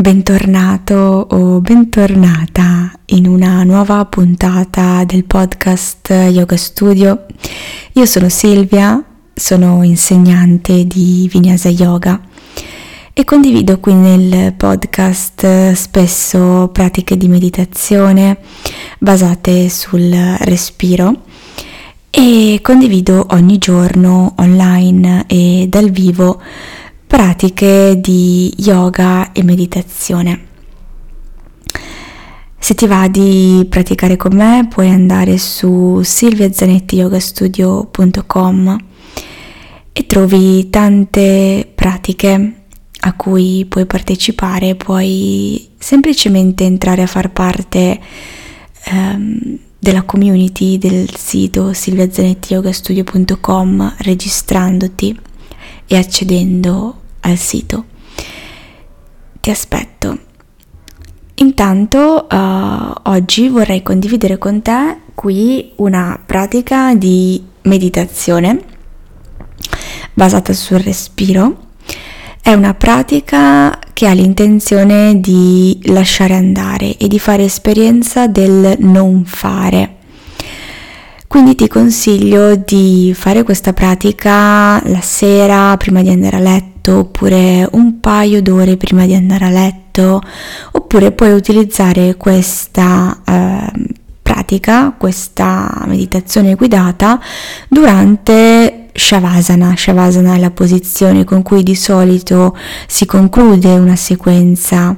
Bentornato o bentornata in una nuova puntata del podcast Yoga Studio. Io sono Silvia, sono insegnante di Vinyasa Yoga e condivido qui nel podcast spesso pratiche di meditazione basate sul respiro e condivido ogni giorno online e dal vivo pratiche di yoga e meditazione. Se ti va di praticare con me puoi andare su silviazanettiyogastudio.com e trovi tante pratiche a cui puoi partecipare, puoi semplicemente entrare a far parte um, della community del sito silviazanettiyogastudio.com registrandoti e accedendo al sito. Ti aspetto. Intanto uh, oggi vorrei condividere con te qui una pratica di meditazione basata sul respiro. È una pratica che ha l'intenzione di lasciare andare e di fare esperienza del non fare. Quindi ti consiglio di fare questa pratica la sera prima di andare a letto oppure un paio d'ore prima di andare a letto oppure puoi utilizzare questa eh, pratica, questa meditazione guidata durante Shavasana. Shavasana è la posizione con cui di solito si conclude una sequenza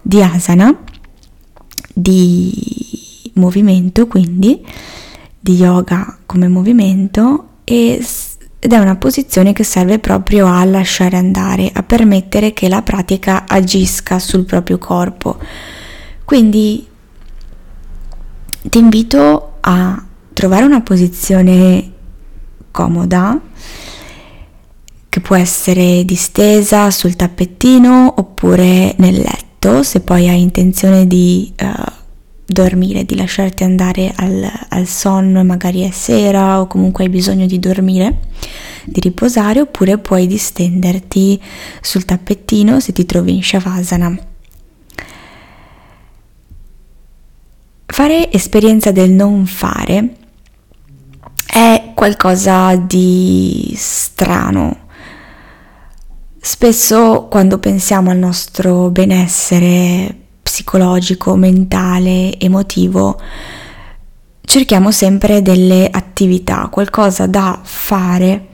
di asana, di movimento quindi di yoga come movimento ed è una posizione che serve proprio a lasciare andare, a permettere che la pratica agisca sul proprio corpo. Quindi ti invito a trovare una posizione comoda che può essere distesa sul tappettino oppure nel letto se poi hai intenzione di uh, dormire, di lasciarti andare al, al sonno, magari è sera o comunque hai bisogno di dormire, di riposare, oppure puoi distenderti sul tappettino se ti trovi in Shavasana. Fare esperienza del non fare è qualcosa di strano. Spesso quando pensiamo al nostro benessere psicologico, mentale, emotivo, cerchiamo sempre delle attività, qualcosa da fare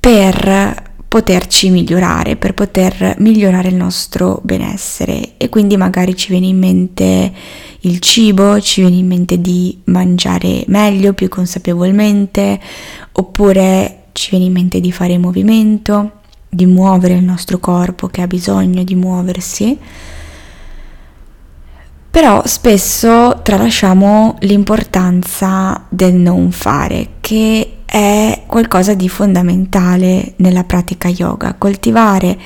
per poterci migliorare, per poter migliorare il nostro benessere. E quindi magari ci viene in mente il cibo, ci viene in mente di mangiare meglio, più consapevolmente, oppure ci viene in mente di fare movimento, di muovere il nostro corpo che ha bisogno di muoversi però spesso tralasciamo l'importanza del non fare, che è qualcosa di fondamentale nella pratica yoga. Coltivare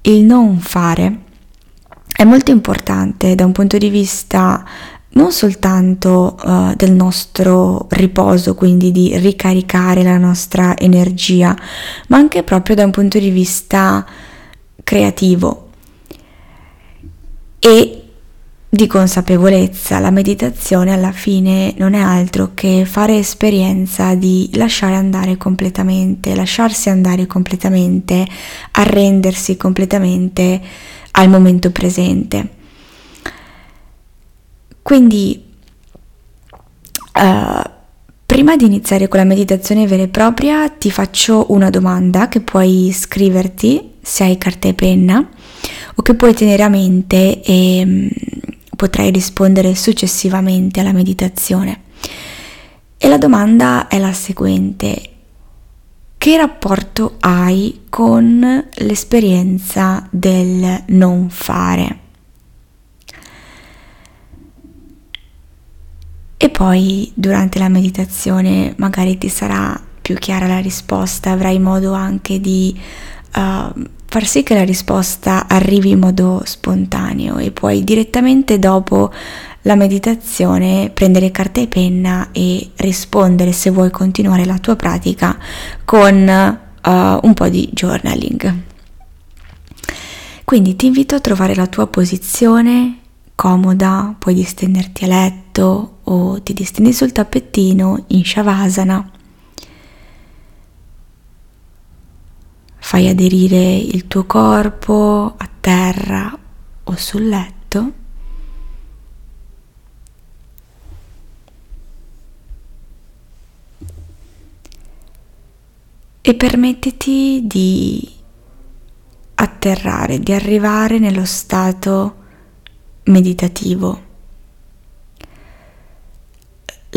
il non fare è molto importante da un punto di vista non soltanto uh, del nostro riposo, quindi di ricaricare la nostra energia, ma anche proprio da un punto di vista creativo. E di consapevolezza. La meditazione alla fine non è altro che fare esperienza di lasciare andare completamente, lasciarsi andare completamente, arrendersi completamente al momento presente. Quindi, uh, prima di iniziare con la meditazione vera e propria, ti faccio una domanda che puoi scriverti se hai carta e penna o che puoi tenere a mente e potrai rispondere successivamente alla meditazione. E la domanda è la seguente. Che rapporto hai con l'esperienza del non fare? Poi durante la meditazione magari ti sarà più chiara la risposta, avrai modo anche di uh, far sì che la risposta arrivi in modo spontaneo e puoi direttamente dopo la meditazione prendere carta e penna e rispondere se vuoi continuare la tua pratica con uh, un po' di journaling. Quindi ti invito a trovare la tua posizione comoda, puoi distenderti a letto o ti distendi sul tappettino in Shavasana. Fai aderire il tuo corpo a terra o sul letto. E permettiti di atterrare, di arrivare nello stato meditativo.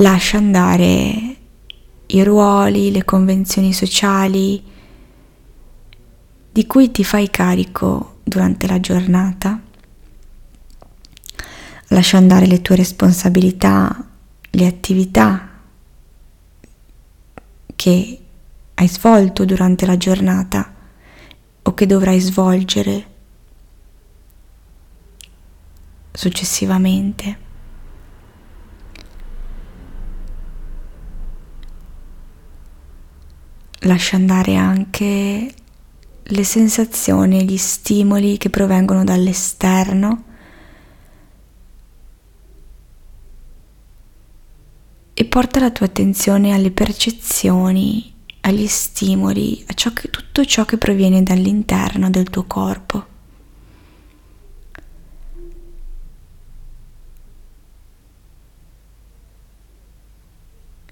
Lascia andare i ruoli, le convenzioni sociali di cui ti fai carico durante la giornata. Lascia andare le tue responsabilità, le attività che hai svolto durante la giornata o che dovrai svolgere successivamente. Lascia andare anche le sensazioni gli stimoli che provengono dall'esterno e porta la tua attenzione alle percezioni, agli stimoli, a ciò che, tutto ciò che proviene dall'interno del tuo corpo.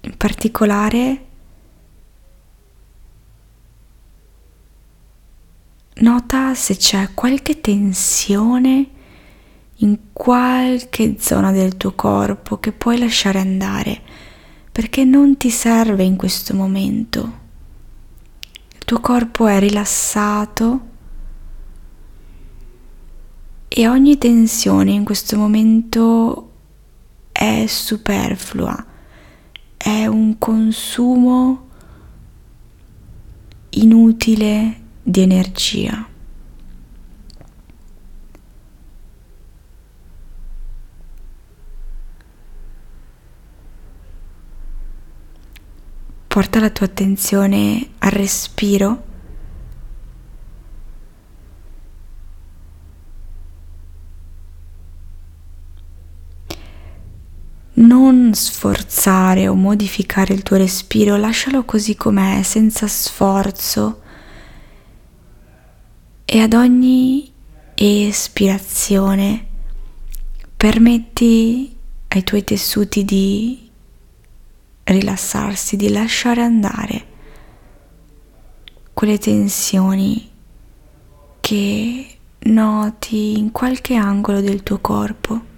In particolare nota se c'è qualche tensione in qualche zona del tuo corpo che puoi lasciare andare perché non ti serve in questo momento. Il tuo corpo è rilassato e ogni tensione in questo momento è superflua, è un consumo inutile di energia. Porta la tua attenzione al respiro. Non sforzare o modificare il tuo respiro, lascialo così com'è, senza sforzo e ad ogni espirazione permetti ai tuoi tessuti di rilassarsi, di lasciare andare quelle tensioni che noti in qualche angolo del tuo corpo.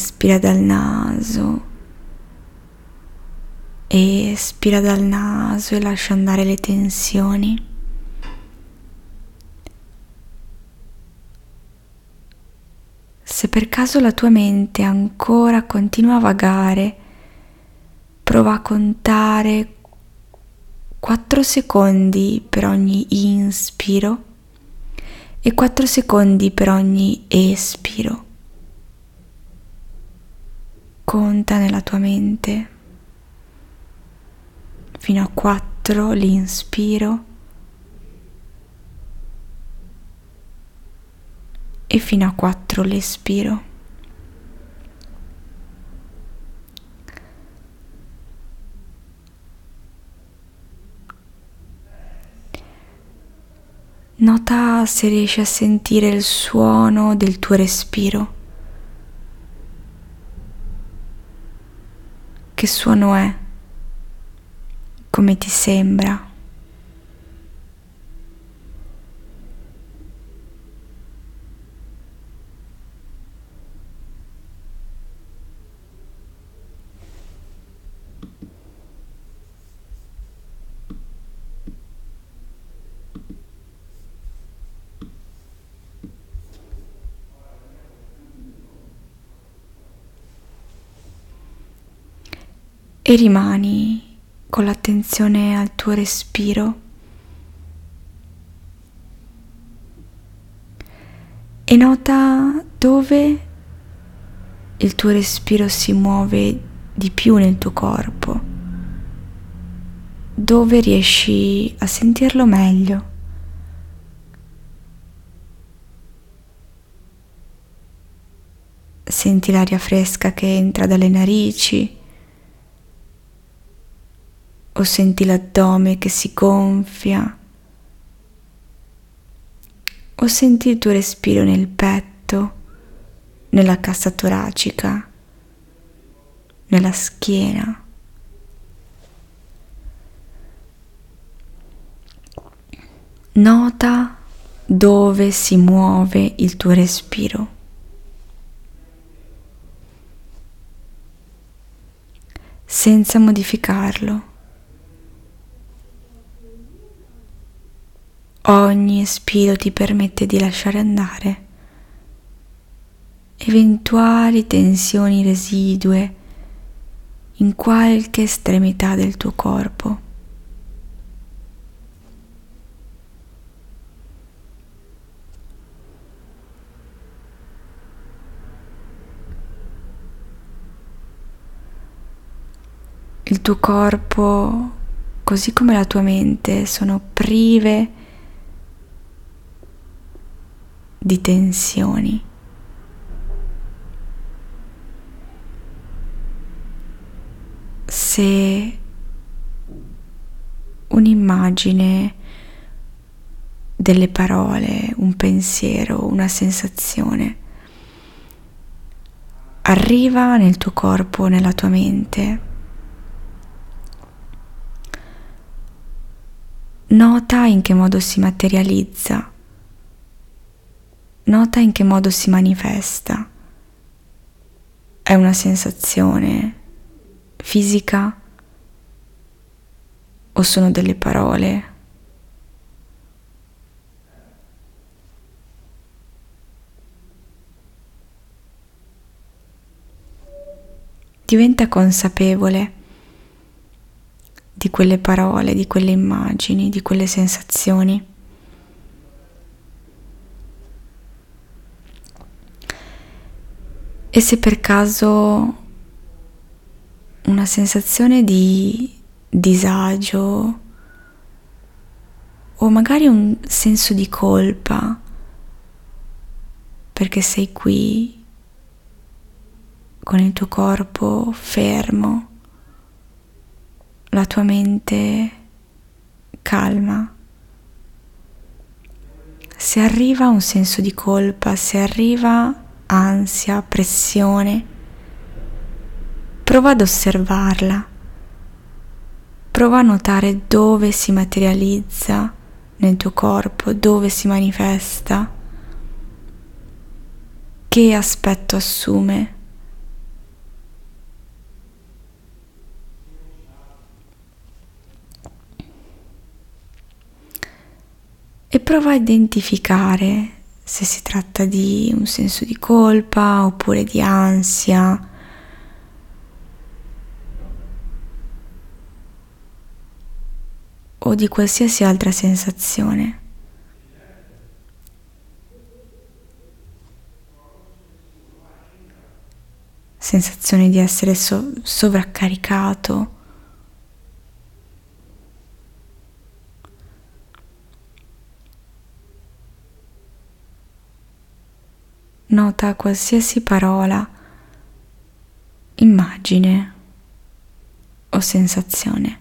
Inspira dal naso. Espira dal naso e lascia andare le tensioni. Se per caso la tua mente ancora continua a vagare, prova a contare 4 secondi per ogni inspiro e 4 secondi per ogni espiro conta nella tua mente fino a 4 l'inspiro e fino a 4 l'espiro. Nota se riesci a sentire il suono del tuo respiro. Che suono è? Come ti sembra? E rimani con l'attenzione al tuo respiro e nota dove il tuo respiro si muove di più nel tuo corpo, dove riesci a sentirlo meglio. Senti l'aria fresca che entra dalle narici o senti l'addome che si gonfia o senti il tuo respiro nel petto, nella cassa toracica, nella schiena. Nota dove si muove il tuo respiro. senza modificarlo. Ogni espiro ti permette di lasciare andare eventuali tensioni residue in qualche estremità del tuo corpo. Il tuo corpo, così come la tua mente, sono prive di tensioni. Se un'immagine delle parole, un pensiero, una sensazione arriva nel tuo corpo, nella tua mente, nota in che modo si materializza Nota in che modo si manifesta. È una sensazione fisica o sono delle parole? Diventa consapevole di quelle parole, di quelle immagini, di quelle sensazioni. E se per caso una sensazione di disagio o magari un senso di colpa perché sei qui con il tuo corpo fermo, la tua mente calma. Se arriva un senso di colpa, se arriva ansia, pressione. Prova ad osservarla. Prova a notare dove si materializza nel tuo corpo, dove si manifesta, che aspetto assume. E prova a identificare se si tratta di un senso di colpa oppure di ansia. o di qualsiasi altra sensazione. Sensazione di essere so- sovraccaricato nota qualsiasi parola, immagine o sensazione.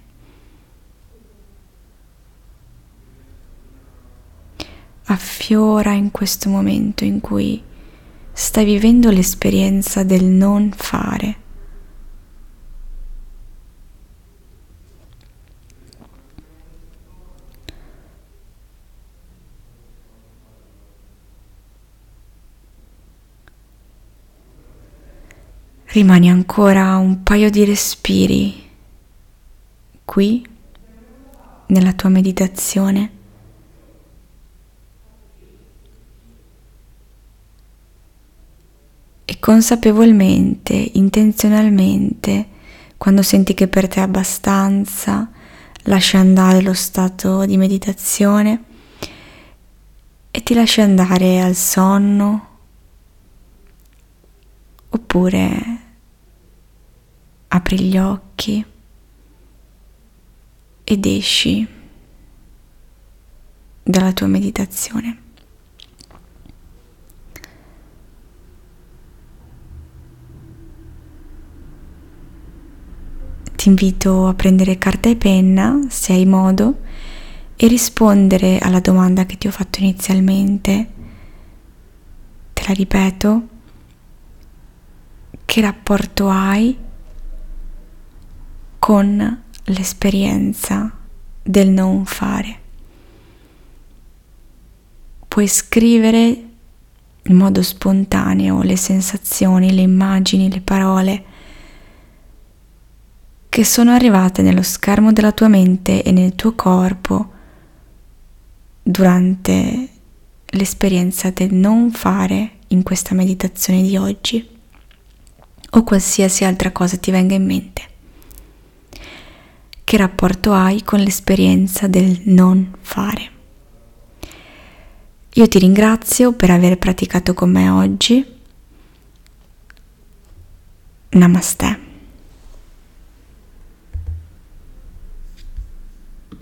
Affiora in questo momento in cui stai vivendo l'esperienza del non fare. Rimani ancora un paio di respiri qui nella tua meditazione. E consapevolmente, intenzionalmente, quando senti che per te è abbastanza, lasci andare lo stato di meditazione e ti lasci andare al sonno oppure apri gli occhi ed esci dalla tua meditazione. Ti invito a prendere carta e penna, se hai modo, e rispondere alla domanda che ti ho fatto inizialmente. Te la ripeto. Che rapporto hai con l'esperienza del non fare? Puoi scrivere in modo spontaneo le sensazioni, le immagini, le parole che sono arrivate nello schermo della tua mente e nel tuo corpo durante l'esperienza del non fare in questa meditazione di oggi o qualsiasi altra cosa ti venga in mente. Che rapporto hai con l'esperienza del non fare? Io ti ringrazio per aver praticato con me oggi. Namaste.